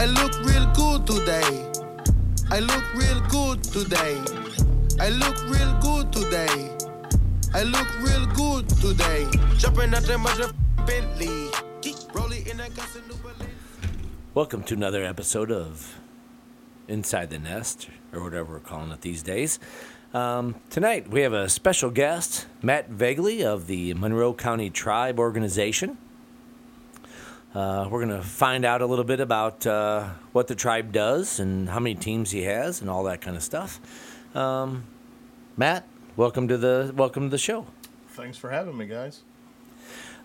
I look real good today. I look real good today. I look real good today. I look real good today. Jumping out the mother Bentley. Rolling in that gas new Welcome to another episode of Inside the Nest, or whatever we're calling it these days. Um, tonight we have a special guest, Matt Voegele of the Monroe County Tribe Organization. Uh, we're going to find out a little bit about uh, what the tribe does and how many teams he has and all that kind of stuff. Um, Matt, welcome to the welcome to the show. Thanks for having me, guys.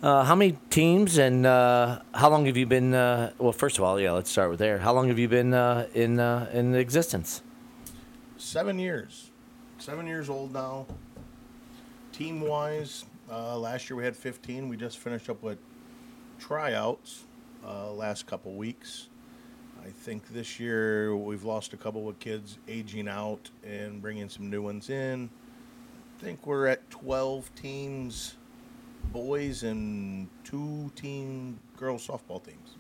Uh, how many teams and uh, how long have you been? Uh, well, first of all, yeah, let's start with there. How long have you been uh, in uh, in existence? Seven years. Seven years old now. Team wise, uh, last year we had 15. We just finished up with tryouts uh, last couple weeks. I think this year we've lost a couple of kids aging out and bringing some new ones in. I think we're at 12 teams, boys, and two team girls softball teams.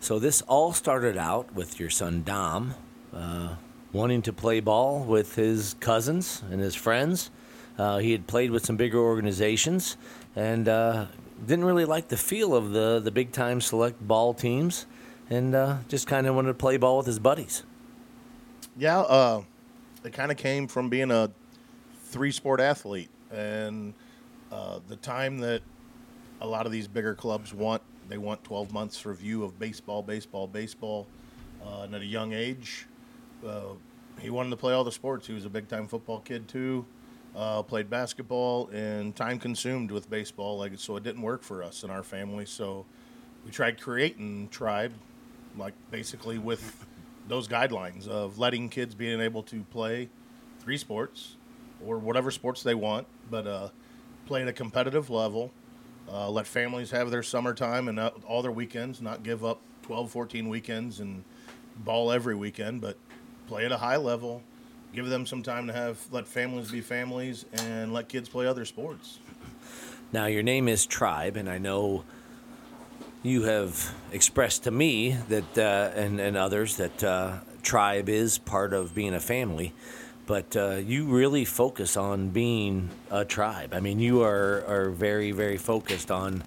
So this all started out with your son Dom uh, wanting to play ball with his cousins and his friends. Uh, he had played with some bigger organizations and uh, didn't really like the feel of the the big time select ball teams, and uh, just kind of wanted to play ball with his buddies. Yeah, uh, it kind of came from being a three sport athlete and uh, the time that a lot of these bigger clubs want. They want 12 months review of baseball, baseball, baseball. Uh, and at a young age, uh, he wanted to play all the sports. He was a big time football kid too. Uh, played basketball and time consumed with baseball, like so it didn't work for us in our family. So we tried creating tribe, like basically with those guidelines of letting kids being able to play three sports or whatever sports they want, but uh, play at a competitive level. Uh, let families have their summertime and not, all their weekends, not give up 12, 14 weekends and ball every weekend, but play at a high level. Give them some time to have let families be families and let kids play other sports. Now, your name is Tribe, and I know you have expressed to me that, uh, and, and others, that uh, Tribe is part of being a family. But uh, you really focus on being a tribe. I mean, you are, are very, very focused on,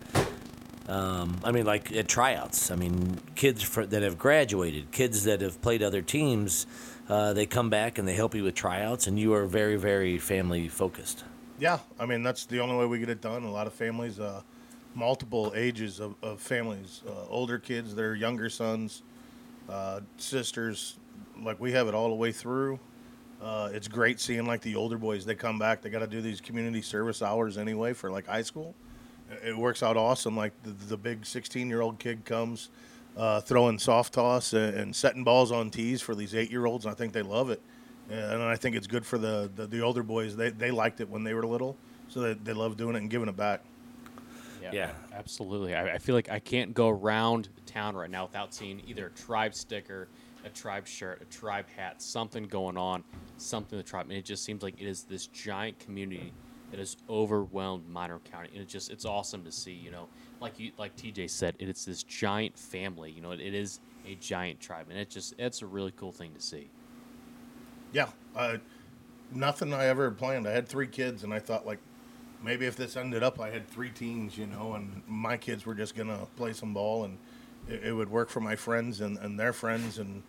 um, I mean, like at tryouts. I mean, kids for, that have graduated, kids that have played other teams, uh, they come back and they help you with tryouts, and you are very, very family focused. Yeah, I mean that's the only way we get it done. A lot of families, uh, multiple ages of, of families, uh, older kids, their younger sons, uh, sisters, like we have it all the way through. Uh, it's great seeing like the older boys. They come back. They got to do these community service hours anyway for like high school. It- It works out awesome. Like the, the big 16 year old kid comes uh, throwing soft toss and, and setting balls on tees for these eight year olds. And I think they love it. And I think it's good for the, the, the older boys. They, they liked it when they were little. So they, they love doing it and giving it back. Yeah. absolutely. I, I feel like I can't go around town right now without seeing either a tribe sticker, a tribe shirt, a tribe hat, something going on, something the tribe. And it just seems like it is this giant community that has overwhelmed Monroe County, and it just it's awesome to see. You know, like you like TJ said, it, it's this giant family. You know, it, it is a giant tribe, and it just it's a really cool thing to see. Yeah, uh, nothing I ever planned. I had three kids, and I thought like maybe if this ended up, I had three teams, you know, and my kids were just gonna play some ball, and it, it would work for my friends and, and their friends, and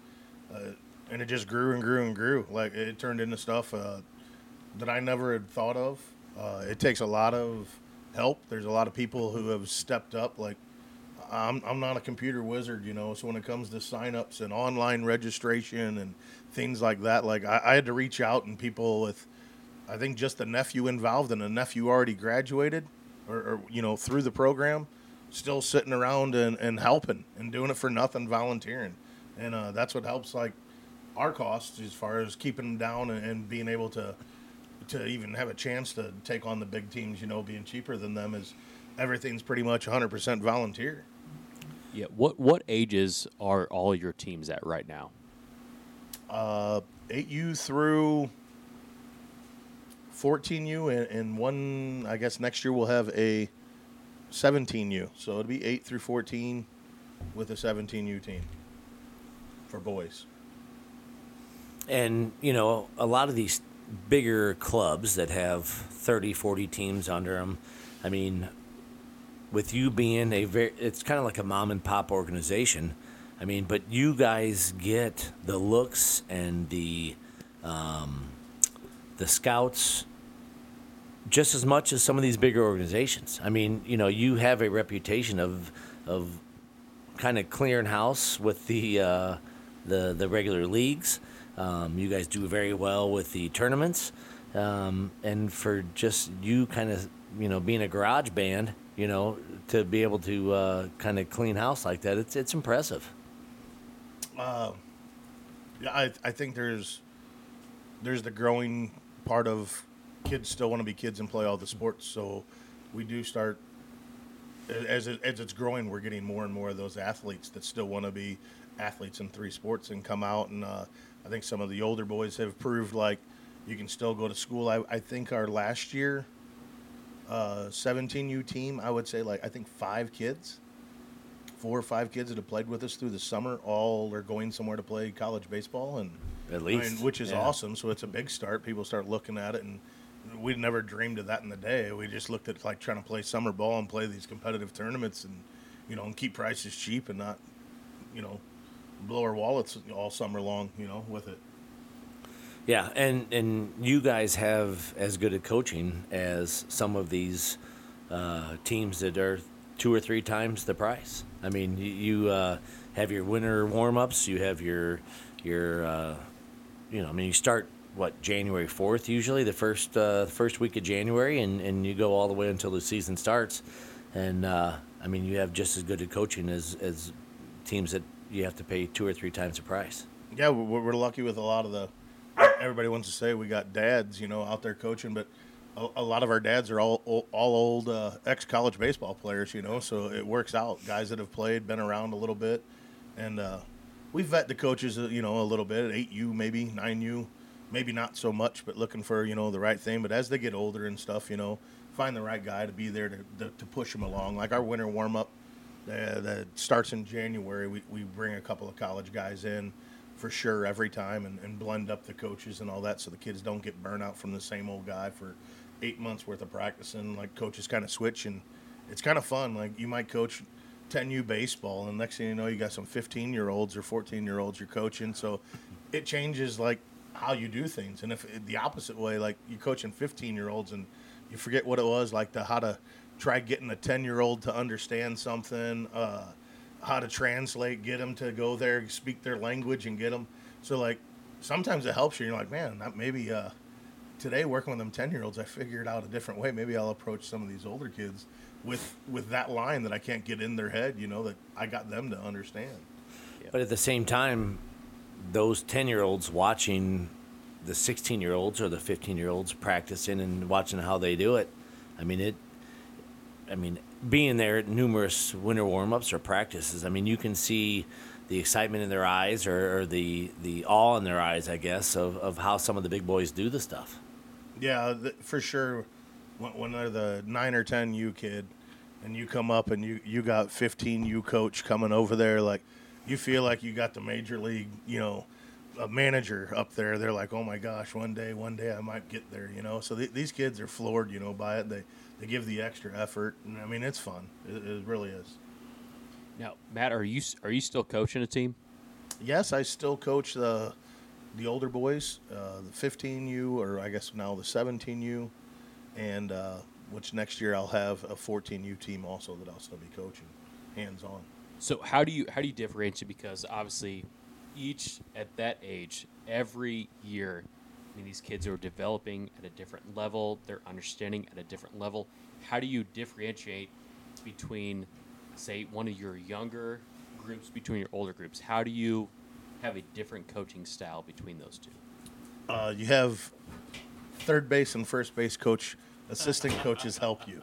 uh, and it just grew and grew and grew. Like it turned into stuff uh, that I never had thought of. Uh, it takes a lot of help. There's a lot of people who have stepped up. Like I'm I'm not a computer wizard, you know. So when it comes to signups and online registration and things like that, like I, I had to reach out and people with, I think just a nephew involved and a nephew already graduated, or, or you know through the program, still sitting around and, and helping and doing it for nothing, volunteering, and uh, that's what helps like our costs as far as keeping them down and, and being able to to even have a chance to take on the big teams. You know, being cheaper than them is everything's pretty much 100% volunteer. Yeah. What what ages are all your teams at right now? Uh, 8U through 14U, and, and one, I guess next year we'll have a 17U. So it'll be 8 through 14 with a 17U team. for boys. And, you know, a lot of these bigger clubs that have 30, 40 teams under them, I mean, with you being a very, it's kind of like a mom and pop organization. I mean, but you guys get the looks and the, um, the scouts just as much as some of these bigger organizations. I mean, you know, you have a reputation of, of kind of clearing house with the, uh, the, the regular leagues. Um, you guys do very well with the tournaments, um, and for just you kind of you know being a garage band, you know, to be able to uh, kind of clean house like that, it's it's impressive. Uh, yeah, I I think there's there's the growing part of kids still want to be kids and play all the sports, so we do start as it, as it's growing, we're getting more and more of those athletes that still want to be athletes in three sports and come out and uh, I think some of the older boys have proved like you can still go to school. I, I think our last year, uh, 17U team, I would say like I think five kids, four or five kids that have played with us through the summer, all are going somewhere to play college baseball, and At I least, mean, which is yeah. awesome. So it's a big start. People start looking at it, and we'd never dreamed of that in the day. We just looked at like trying to play summer ball and play these competitive tournaments, and you know, and keep prices cheap and not, you know, blow our wallets all summer long. You know, with it. Yeah, and and you guys have as good a coaching as some of these uh, teams that are two or three times the price. I mean, you, you uh, have your winter warm ups. You have your your uh, you know, I mean, you start what January fourth usually the first uh, first week of January, and and you go all the way until the season starts. And uh, I mean, you have just as good a coaching as as teams that you have to pay two or three times the price. Yeah, we're, lucky with a lot of the. Everybody wants to say we got dads, you know, out there coaching, but a, a lot of our dads are all all old uh, ex college baseball players, you know. So it works out. Guys that have played, been around a little bit, and uh, we vet the coaches, uh, you know, a little bit. Eight U, maybe nine U, maybe not so much, but looking for you know the right thing. But as they get older and stuff, you know, find the right guy to be there to to, to push them along. Like our winter warm up uh, that starts in January. We, we bring a couple of college guys in for sure every time and, and blend up the coaches and all that so the kids don't get burnout from the same old guy for eight months worth of practicing. Like coaches kind of switch and it's kind of fun. Like you might coach 10U baseball and next thing you know you got some 15 year olds or 14 year olds you're coaching. So it changes like how you do things. And if the opposite way, like you're coaching 15 year olds and you forget what it was like the how to try getting a 10 year old to understand something, uh, how to translate, get them to go there, speak their language, and get them. So like sometimes it helps you. You're like, man, that maybe uh, today working with them 10 year olds, I figured out a different way. Maybe I'll approach some of these older kids with with that line that I can't get in their head. You know that I got them to understand. But at the same time, those 10 year olds watching the 16 year olds or the 15 year olds practicing and watching how they do it, I mean, it, I mean, being there at numerous winter warm ups or practices, I mean, you can see the excitement in their eyes or, or the, the awe in their eyes, I guess, of, of how some of the big boys do the stuff. Yeah, th- for sure. When, when they're the nine or ten U kid, and you come up and you you got fifteen U coach coming over there, like you feel like you got the major league, you know, a manager up there. They're like, oh my gosh, one day, one day I might get there, you know. So th- these kids are floored, you know, by it. They they give the extra effort, and I mean it's fun. It, it really is. Now, Matt, are you are you still coaching a team? Yes, I still coach the the older boys, uh, the 15U, or I guess now the 17U, and uh, which next year I'll have a 14U team also that I'll still be coaching, hands on. So how do you how do you differentiate? Because obviously, each at that age, every year, I mean, these kids are developing at a different level. They're understanding at a different level. How do you differentiate between, say, one of your younger groups between your older groups? How do you have a different coaching style between those two? Uh, you have third base and first base coach, assistant coaches help you.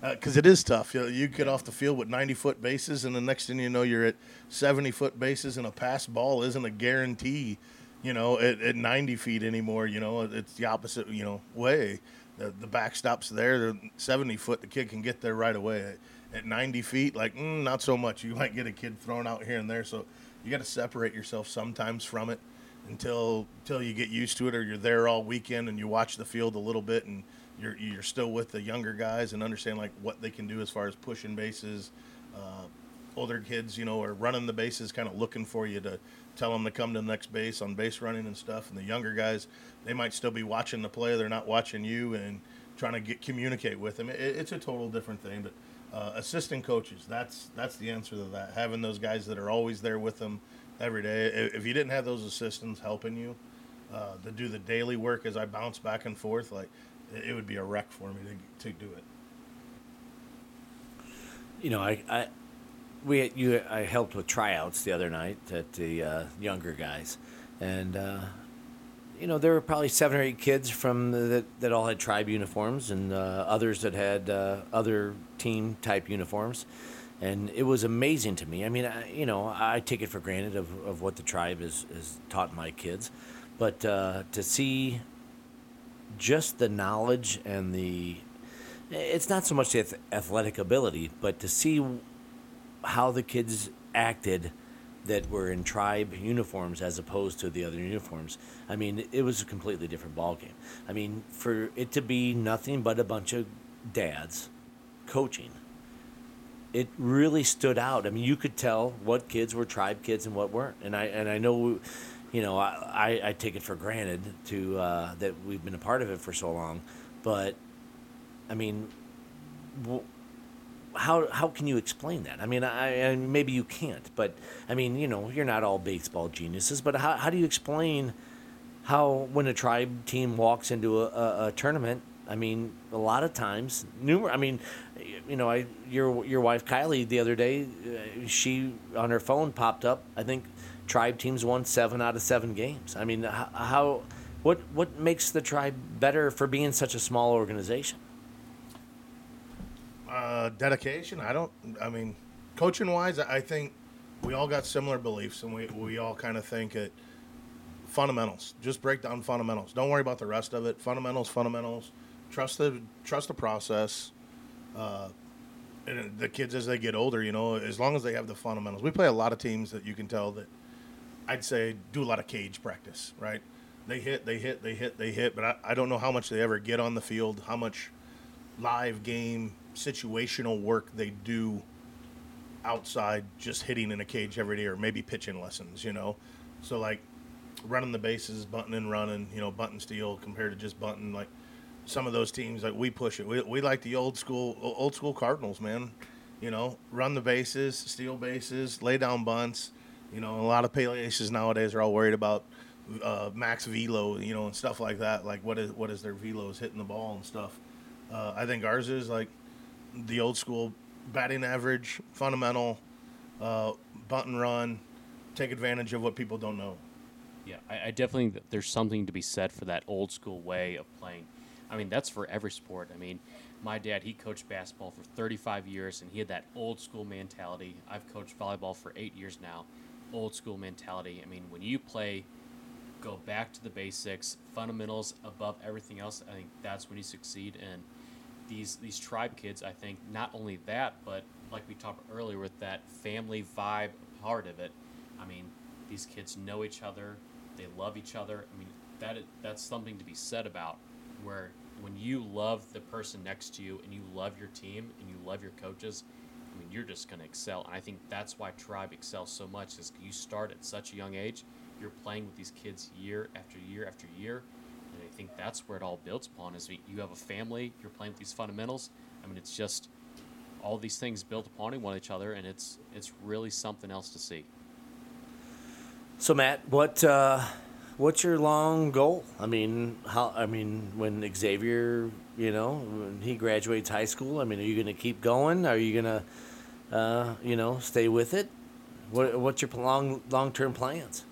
Because it is tough. You, know, you get off the field with 90 foot bases, and the next thing you know, you're at 70 foot bases, and a pass ball isn't a guarantee, you know, at, at 90 feet anymore. You know, it's the opposite, you know, way. The, the backstop's there. The 70 foot, the kid can get there right away. At, at 90 feet, like, mm, not so much. You might get a kid thrown out here and there. So you got to separate yourself sometimes from it until until you get used to it, or you're there all weekend and you watch the field a little bit and you're you're still with the younger guys and understand like what they can do as far as pushing bases. Uh, older kids, you know, are running the bases, kind of looking for you to tell them to come to the next base on base running and stuff. And the younger guys, they might still be watching the play; they're not watching you and trying to get communicate with them. It, it's a total different thing, but. Uh, assistant coaches, that's that's the answer to that. Having those guys that are always there with them every day. If you didn't have those assistants helping you uh, to do the daily work as I bounce back and forth, like it would be a wreck for me to, to do it. You know, I, I we you I helped with tryouts the other night at the uh, younger guys, and uh, you know there were probably seven or eight kids from that that all had tribe uniforms, and uh, others that had uh, other team type uniforms, and it was amazing to me. I mean, I, you know, I take it for granted of, of what the tribe has has taught my kids, but uh, to see just the knowledge and the it's not so much the athletic ability, but to see how the kids acted that were in tribe uniforms as opposed to the other uniforms. I mean, it was a completely different ballgame. I mean, for it to be nothing but a bunch of dads coaching, it really stood out. I mean, you could tell what kids were tribe kids and what weren't. And I and I know, you know, I, I take it for granted to uh, that we've been a part of it for so long, but I mean. How how can you explain that? I mean, I, I, maybe you can't, but I mean, you know, you're not all baseball geniuses, but how how do you explain how when a tribe team walks into a, a, a tournament? I mean, a lot of times, numerous. I mean, you know, I your your wife Kylie the other day, uh, she on her phone popped up. I think tribe teams won seven out of seven games. I mean, how, how what what makes the tribe better for being such a small organization? Uh, dedication. I don't. I mean, coaching wise, I think we all got similar beliefs, and we we all kind of think it fundamentals. Just break down fundamentals. Don't worry about the rest of it. Fundamentals, fundamentals. Trust the trust the process. Uh, and the kids as they get older, you know, as long as they have the fundamentals. We play a lot of teams that you can tell that I'd say do a lot of cage practice, right? They hit, they hit, they hit, they hit, but I, I don't know how much they ever get on the field, how much live game situational work they do outside just hitting in a cage every day or maybe pitching lessons, you know. So like running the bases, bunting and running, you know, bunting steel compared to just bunting like some of those teams like we push it. We, we like the old school old school Cardinals, man. You know, run the bases, steal bases, lay down bunts. You know, a lot of paleaces nowadays are all worried about uh, max velo, you know, and stuff like that. Like what is what is their velos hitting the ball and stuff. Uh, I think ours is like the old school batting average, fundamental, uh, bunt and run, take advantage of what people don't know. Yeah, I, I definitely think there's something to be said for that old school way of playing. I mean, that's for every sport. I mean, my dad, he coached basketball for 35 years, and he had that old school mentality. I've coached volleyball for eight years now. Old school mentality. I mean, when you play, go back to the basics, fundamentals above everything else, I think that's when you succeed. And these these tribe kids, I think not only that, but like we talked earlier with that family vibe part of it. I mean, these kids know each other, they love each other. I mean, that is, that's something to be said about where when you love the person next to you and you love your team and you love your coaches, I mean, you're just going to excel. And I think that's why Tribe excels so much is you start at such a young age. You're playing with these kids year after year after year, think that's where it all builds upon. Is you have a family, you're playing with these fundamentals. I mean, it's just all these things built upon one each other, and it's it's really something else to see. So Matt, what uh, what's your long goal? I mean, how? I mean, when Xavier, you know, when he graduates high school, I mean, are you going to keep going? Are you going to, uh, you know, stay with it? What what's your long long term plans?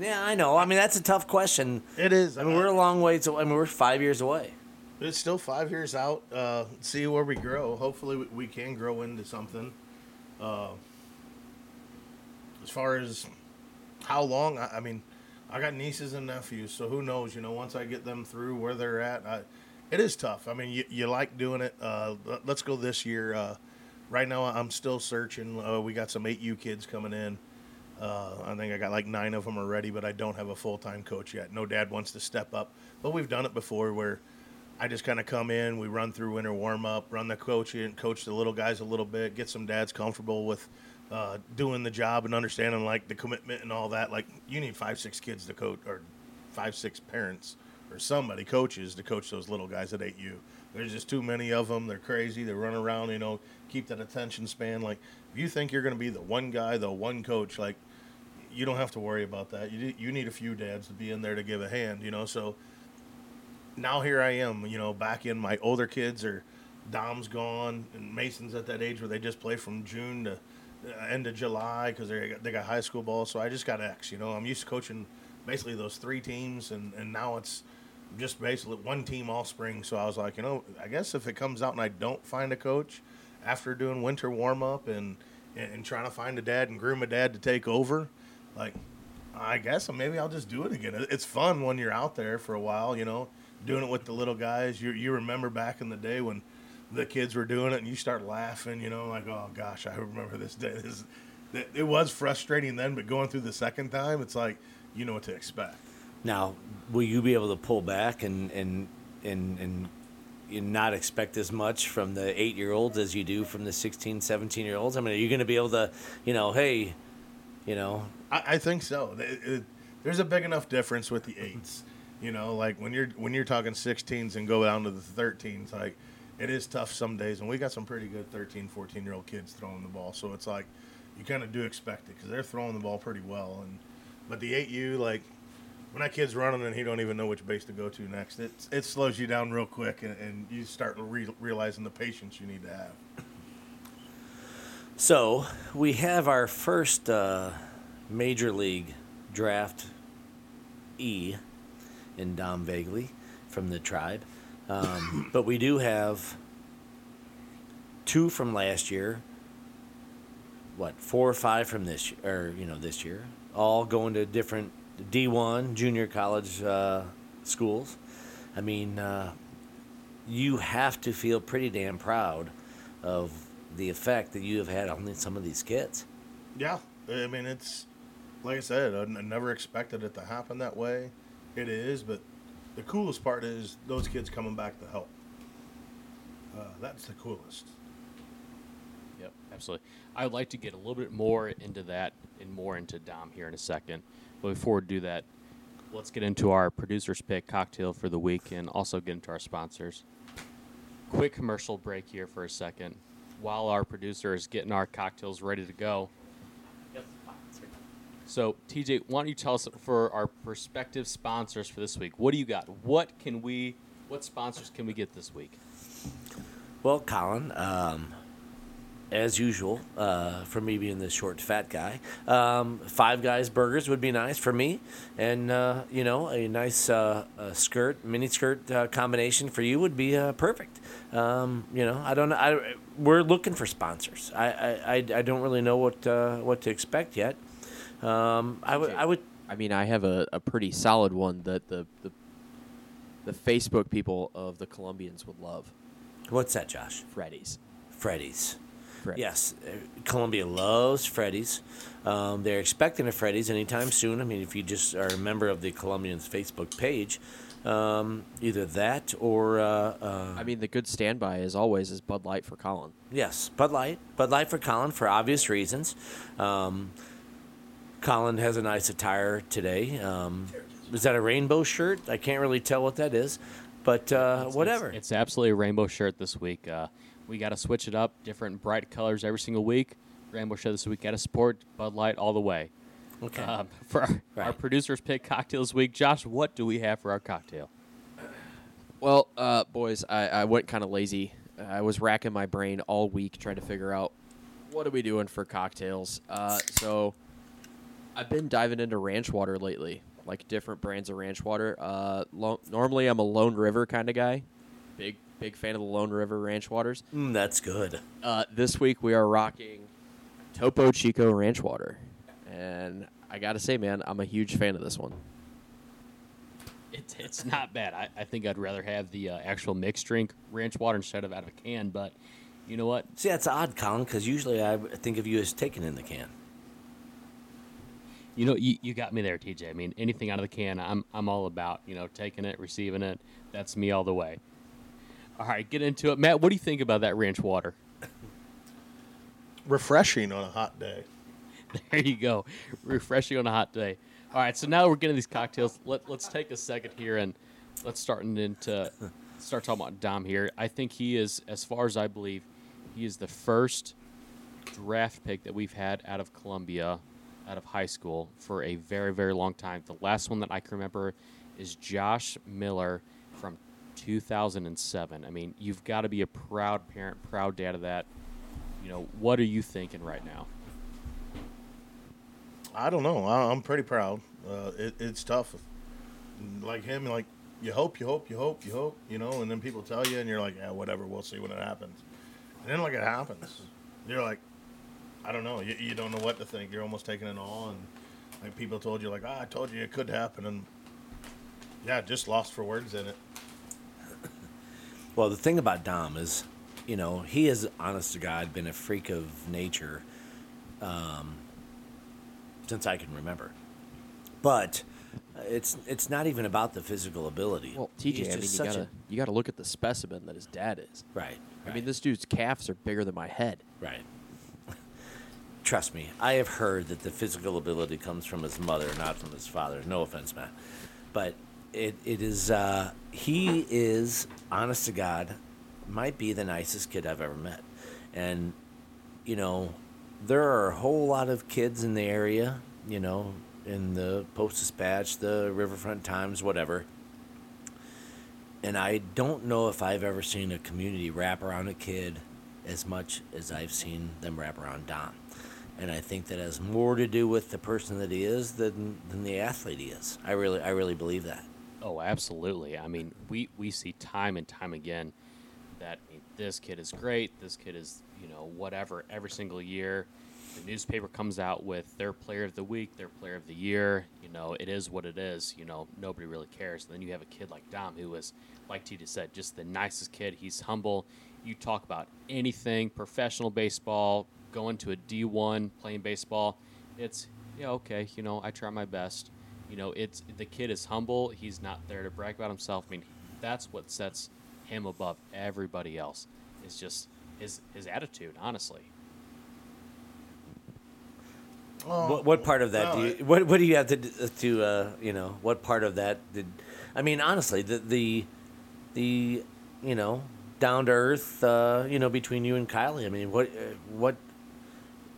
Yeah, I know. I mean, that's a tough question. It is. I mean, we're a long ways. Away. I mean, we're five years away. It's still five years out. Uh, see where we grow. Hopefully, we, we can grow into something. Uh, as far as how long, I, I, mean, I got nieces and nephews, so who knows? You know, once I get them through where they're at, I, it is tough. I mean, you, you like doing it. Uh, let's go this year. Uh, right now I'm still searching. Uh, we got some 8U kids coming in. Uh, I think I got like nine of them already, but I don't have a full time coach yet. No dad wants to step up, but we've done it before where I just kind of come in, we run through winter warm up, run the coach in, coach the little guys a little bit, get some dads comfortable with uh, doing the job and understanding like the commitment and all that. Like you need five, six kids to coach, or five, six parents or somebody coaches to coach those little guys at 8U. There's just too many of them. They're crazy. They run around, you know, keep that attention span. Like if you think you're going to be the one guy, the one coach, like you don't have to worry about that. You you need a few dads to be in there to give a hand, you know. So now here I am, you know, back in my older kids are Dom's gone and Mason's at that age where they just play from June to uh, end of July because they they got high school ball. So I just got X, you know. I'm used to coaching basically those three teams, and and now it's just basically one team all spring. So I was like, you know, I guess if it comes out and I don't find a coach after doing winter warm up and and trying to find a dad and groom a dad to take over, like I guess maybe I'll just do it again. It's fun when you're out there for a while, you know, doing it with the little guys. You you remember back in the day when the kids were doing it and you start laughing, you know, like oh gosh, I remember this day. This it was frustrating then, but going through the second time, it's like you know what to expect. Now, will you be able to pull back and and and and you not expect as much from the eight year olds as you do from the 16, 17 year olds? I mean, are you going to be able to, you know, hey, you know, I, I think so. It- it- there's a big enough difference with the eights. You know, like when you're when you're talking 16s and go down to the 13s, like it is tough some days. And we got some pretty good 13, 14 year old kids throwing the ball, so it's like you kind of do expect it because they're throwing the ball pretty well. And but the 8U, like when that kid's running and he don't even know which base to go to next, it it slows you down real quick, and, and you start re- realizing the patience you need to have. So we have our first uh, major league draft E in Dom Voegele from the tribe, um, but we do have two from last year. What four or five from this year, or you know this year, all going to different D one junior college uh, schools. I mean, uh, you have to feel pretty damn proud of the effect that you have had on some of these kids. Yeah, I mean it's like I said, I, never expected it to happen that way. It is, but the coolest part is those kids coming back to help. Uh, that's the coolest. Yep, absolutely. I would like to get a little bit more into that and more into Dom here in a second. But before we do that, let's get into our producer's pick cocktail for the week and also get into our sponsors. Quick commercial break here for a second while our producer is getting our cocktails ready to go. So, TJ, why don't you tell us for our prospective sponsors for this week? What do you got? What can we, what sponsors can we get this week? Well, Colin, um, as usual, uh, for me being the short, fat guy, um, Five Guys burgers would be nice for me, and uh, you know, a nice uh, uh, skirt, mini skirt uh, combination for you would be uh, perfect. Um, you know, I don't know. I, we're looking for sponsors. I, I, I, I don't really know what uh, what to expect yet. Um, I would I would I mean, I have a, a pretty solid one that the, the the Facebook people of the Columbians would love. what's that, Josh? Freddy's. Freddy's. Freddy's. Yes, uh, Columbia loves Freddy's. Um, they're expecting a Freddy's anytime soon. I mean, if you just are a member of the Columbians Facebook page, um, either that or uh, uh, I mean, the good standby, as always, is Bud Light for Colin. yes, Bud Light. Bud Light for Colin for obvious reasons. Um, Colin has a nice attire today. Um, is that a rainbow shirt? I can't really tell what that is, but uh, whatever. It's, it's absolutely a rainbow shirt this week. Uh, we got to switch it up, different bright colors every single week. Rainbow shirt this week. Got to support Bud Light all the way. okay. Um, for our, our producers pick cocktail this week, Josh, what do we have for our cocktail? Well, uh, boys, I, I went kind of lazy. I was racking my brain all week trying to figure out what are we doing for cocktails. Uh, so I've been diving into ranch water lately, like different brands of ranch water. Uh, lo- normally, I'm a Lone River kind of guy. Big, big fan of the Lone River ranch waters. Mm, that's good. Uh, this week we are rocking Topo Chico ranch water, and I gotta say, man, I'm a huge fan of this one. It's, it's not bad. I, I think I'd rather have the uh, actual mixed drink ranch water instead of out of a can, but You know what? See, that's odd, Colin, because usually I think of you as taken in the can. You know, you, you got me there, TJ. I mean, anything out of the can, I'm I'm all about. You know, taking it, receiving it. That's me all the way. All right, get into it, Matt. What do you think about that ranch water? Refreshing on a hot day. There you go, refreshing on a hot day. All right, so now we're getting these cocktails. Let Let's take a second here and let's start into start talking about Dom here. I think he is, as far as I believe, he is the first draft pick that we've had out of Columbia, out of high school for a very very long time. The last one that I can remember is Josh Miller from 2007. I mean, you've got to be a proud parent, proud dad of that. You know, what are you thinking right now? I don't know. I'm pretty proud. Uh, it, it's tough. Like him, like you hope, you hope, you hope, you hope, you know, and then people tell you, and you're like, yeah, whatever. We'll see when it happens. And then like it happens, you're like, I don't know. You, you don't know what to think. You're almost taking it all, and like people told you, like, ah, I told you it could happen, and yeah, just lost for words in it. Well, the thing about Dom is, you know, he has, honest to God, been a freak of nature um, since I can remember. But uh, it's it's not even about the physical ability. Well, He's TJ, I mean, you gotta a- you gotta look at the specimen that his dad is. right, I mean, this dude's calves are bigger than my head. Right. Trust me, I have heard that the physical ability comes from his mother, not from his father. No offense, Matt, but it it is. Uh, he is, honest to God, might be the nicest kid I've ever met, and you know, there are a whole lot of kids in the area. You know, in the Post Dispatch, the Riverfront Times, whatever. And I don't know if I've ever seen a community wrap around a kid as much as I've seen them wrap around Dom. And I think that has more to do with the person that he is than, than the athlete he is. I really, I really believe that. Oh, absolutely. I mean, we, we see time and time again that I mean, this kid is great. This kid is, you know, whatever. Every single year, the newspaper comes out with their player of the week, their player of the year. You know, it is what it is. You know, nobody really cares. And then you have a kid like Dom, who is, like Tita said, just the nicest kid. He's humble. You talk about anything, professional baseball, going to a D1, playing baseball. It's, yeah, okay, you know, I try my best. You know, it's the kid is humble. He's not there to brag about himself. I mean, that's what sets him above everybody else. It's just his his attitude, honestly. What, what part of that no, do you, what, what do you have to, d- to, uh, you know, what part of that did, I mean, honestly, the, the, the, you know, down to earth, uh, you know, between you and Kylie, I mean, what, uh, what,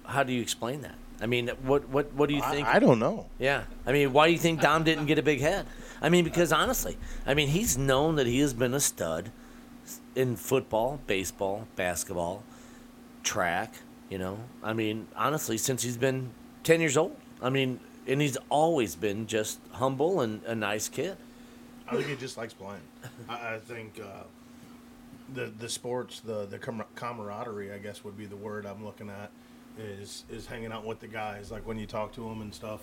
how do you explain that? I mean, what, what, what do you think? I, I don't know. Yeah. I mean, why do you think Dom didn't get a big head? I mean, because honestly, I mean, he's known that he has been a stud in football, baseball, basketball, track, you know. I mean, honestly, since he's been 10 years old. I mean, and he's always been just humble and a nice kid. I think he just likes playing. I, I think uh, the the sports, the the camaraderie, I guess would be the word I'm looking at, is is hanging out with the guys. Like when you talk to them and stuff.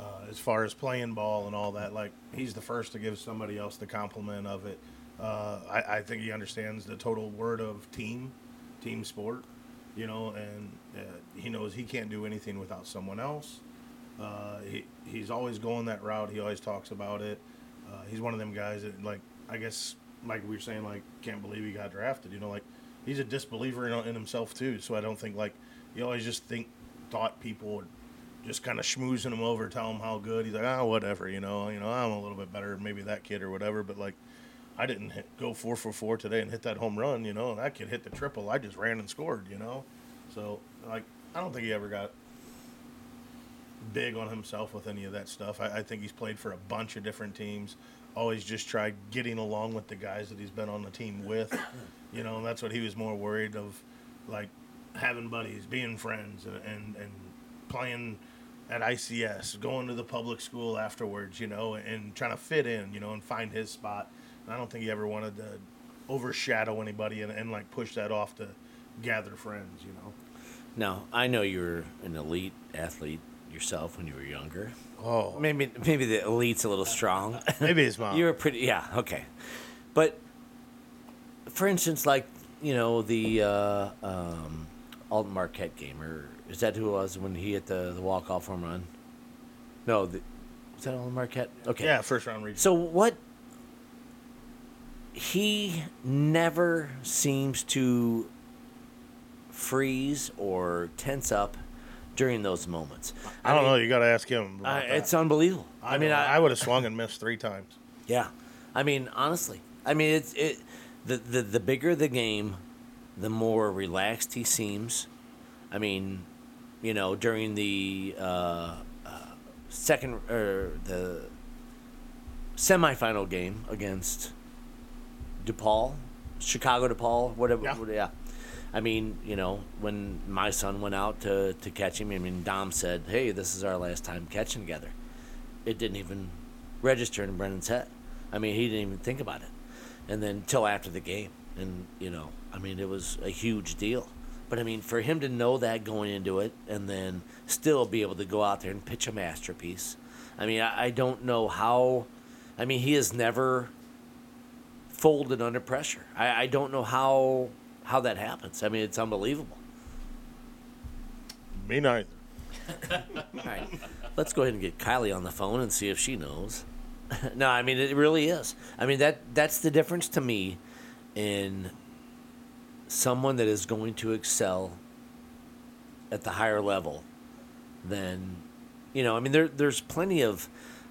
Uh, as far as playing ball and all that, like he's the first to give somebody else the compliment of it. Uh, I, I think he understands the total word of team, team sport, you know, and uh, he knows he can't do anything without someone else. Uh, he he's always going that route. He always talks about it. Uh, he's one of them guys that like I guess like we were saying like can't believe he got drafted. You know, like he's a disbeliever in, in himself too. So I don't think like he always just think thought people would just kind of schmoozing him over, tell him how good. He's like, ah, whatever. You know, you know, I'm a little bit better, maybe that kid or whatever. But like. I didn't hit, go four for four today and hit that home run, you know. And that kid hit the triple. I just ran and scored, you know. So like, I don't think he ever got big on himself with any of that stuff. I, I think he's played for a bunch of different teams. Always just tried getting along with the guys that he's been on the team with, you know. And that's what he was more worried of, like having buddies, being friends, and and, and playing at ICS, going to the public school afterwards, you know, and trying to fit in, you know, and find his spot. And I don't think he ever wanted to overshadow anybody and, and like push that off to gather friends, you know. Now, I know you were an elite athlete yourself when you were younger. Oh, Maybe maybe the elite's a little strong. maybe his mom. you were pretty yeah, okay. But for instance like, you know, the uh, um, Alton Marquette game, or is that who it was when he hit the, the walk off home run? No, the, was that Alton Marquette? Okay. Yeah, first round region. So what? He never seems to freeze or tense up during those moments. I don't mean, know. You got to ask him. Uh, it's unbelievable. I, mean. I, I would have swung and missed three times. yeah. I mean, honestly, I mean, it's it. The, the the bigger the game, the more relaxed he seems. I mean, you know, during the uh, uh, second or the semifinal game against DePaul, Chicago DePaul, whatever. Yeah. yeah. I mean, you know, when my son went out to, to catch him, I mean, Dom said, "Hey, this is our last time catching together." It didn't even register in Brennan's head. I mean, he didn't even think about it, and then till after the game, and you know, I mean, it was a huge deal. But I mean, for him to know that going into it, and then still be able to go out there and pitch a masterpiece, I mean, I, I don't know how. I mean, he has never folded under pressure. I, I don't know how how that happens. I mean, it's unbelievable. Me neither. All right, let's go ahead and get Kylie on the phone and see if she knows. no, I mean it really is. I mean that that's the difference to me in someone that is going to excel at the higher level than you know, I mean there there's plenty of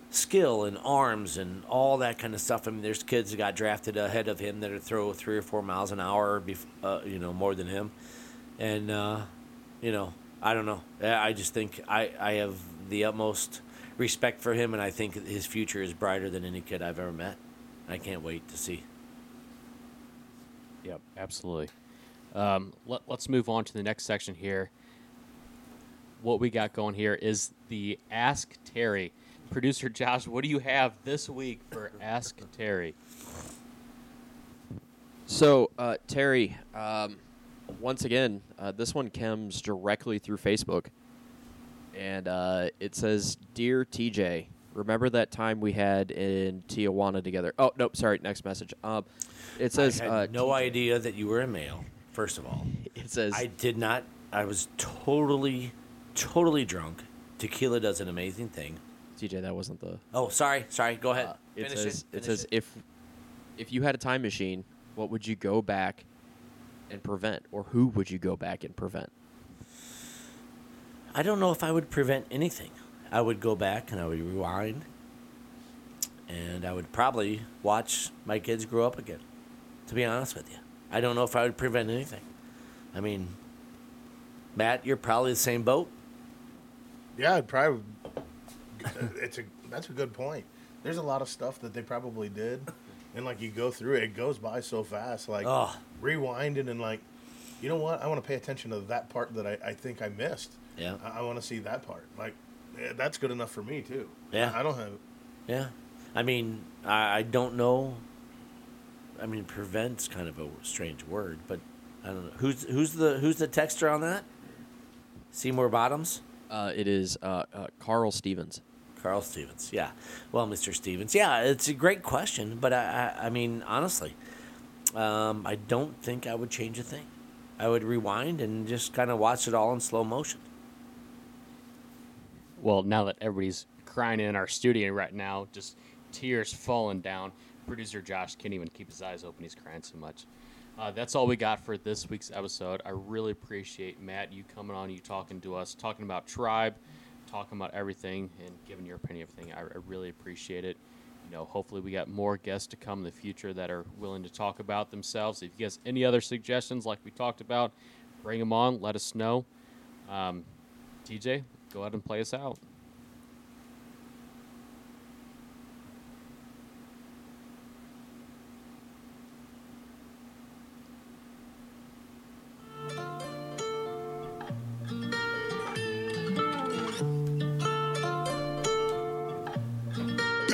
skill and arms and all that kind of stuff. I mean there's kids that got drafted ahead of him that are throw 3 or 4 miles an hour bef- uh, you know, more than him. And uh, you know, I don't know. I just think I I have the utmost respect for him and I think his future is brighter than any kid I've ever met. I can't wait to see. Yep, absolutely. Um, let, let's move on to the next section here. What we got going here is the Ask Terry. Producer Josh, what do you have this week for Ask Terry? So, uh, Terry, um, once again, uh, this one comes directly through Facebook. And uh, it says Dear TJ, remember that time we had in Tijuana together? Oh, nope, sorry, next message. Um, it says I had uh, no idea that you were a male. First of all, It says I did not. I was totally, totally drunk. Tequila does an amazing thing. TJ, that wasn't the. Oh, sorry, sorry. Go ahead. Uh, it Finish says Finish says if if you had a time machine, what would you go back and prevent, or who would you go back and prevent? I don't know if I would prevent anything. I would go back and I would rewind, and I would probably watch my kids grow up again. To be honest with you, I don't know if I would prevent anything. I mean, Matt, you're probably the same boat. Yeah, I'd probably. Uh, it's a that's a good point. There's a lot of stuff that they probably did, and like you go through it, it goes by so fast. Like Oh. rewinding and like, you know what? I want to pay attention to that part that I, I think I missed. Yeah. I, I want to see that part. Like, that's good enough for me too. Yeah. I don't have. Yeah, I mean, I, I don't know. I mean, prevent's kind of a strange word, but I don't know who's who's the who's the texter on that. Seymour Bottoms, Uh, it is uh, uh, Carl Stevens. Carl Stevens. Yeah, well, Mr. Stevens. Yeah, it's a great question, but I I, I mean, honestly, um, I don't think I would change a thing. I would rewind and just kind of watch it all in slow motion. Well, now that everybody's crying in our studio right now, just tears falling down, producer Josh can't even keep his eyes open. He's crying so much. Uh, that's all we got for this week's episode. I really appreciate Matt you coming on, you talking to us, talking about tribe, talking about everything, and giving your opinion of everything. I, I really appreciate it. You know, hopefully we got more guests to come in the future that are willing to talk about themselves. If you guys any other suggestions, like we talked about, bring them on. Let us know. Um, TJ, go ahead and play us out.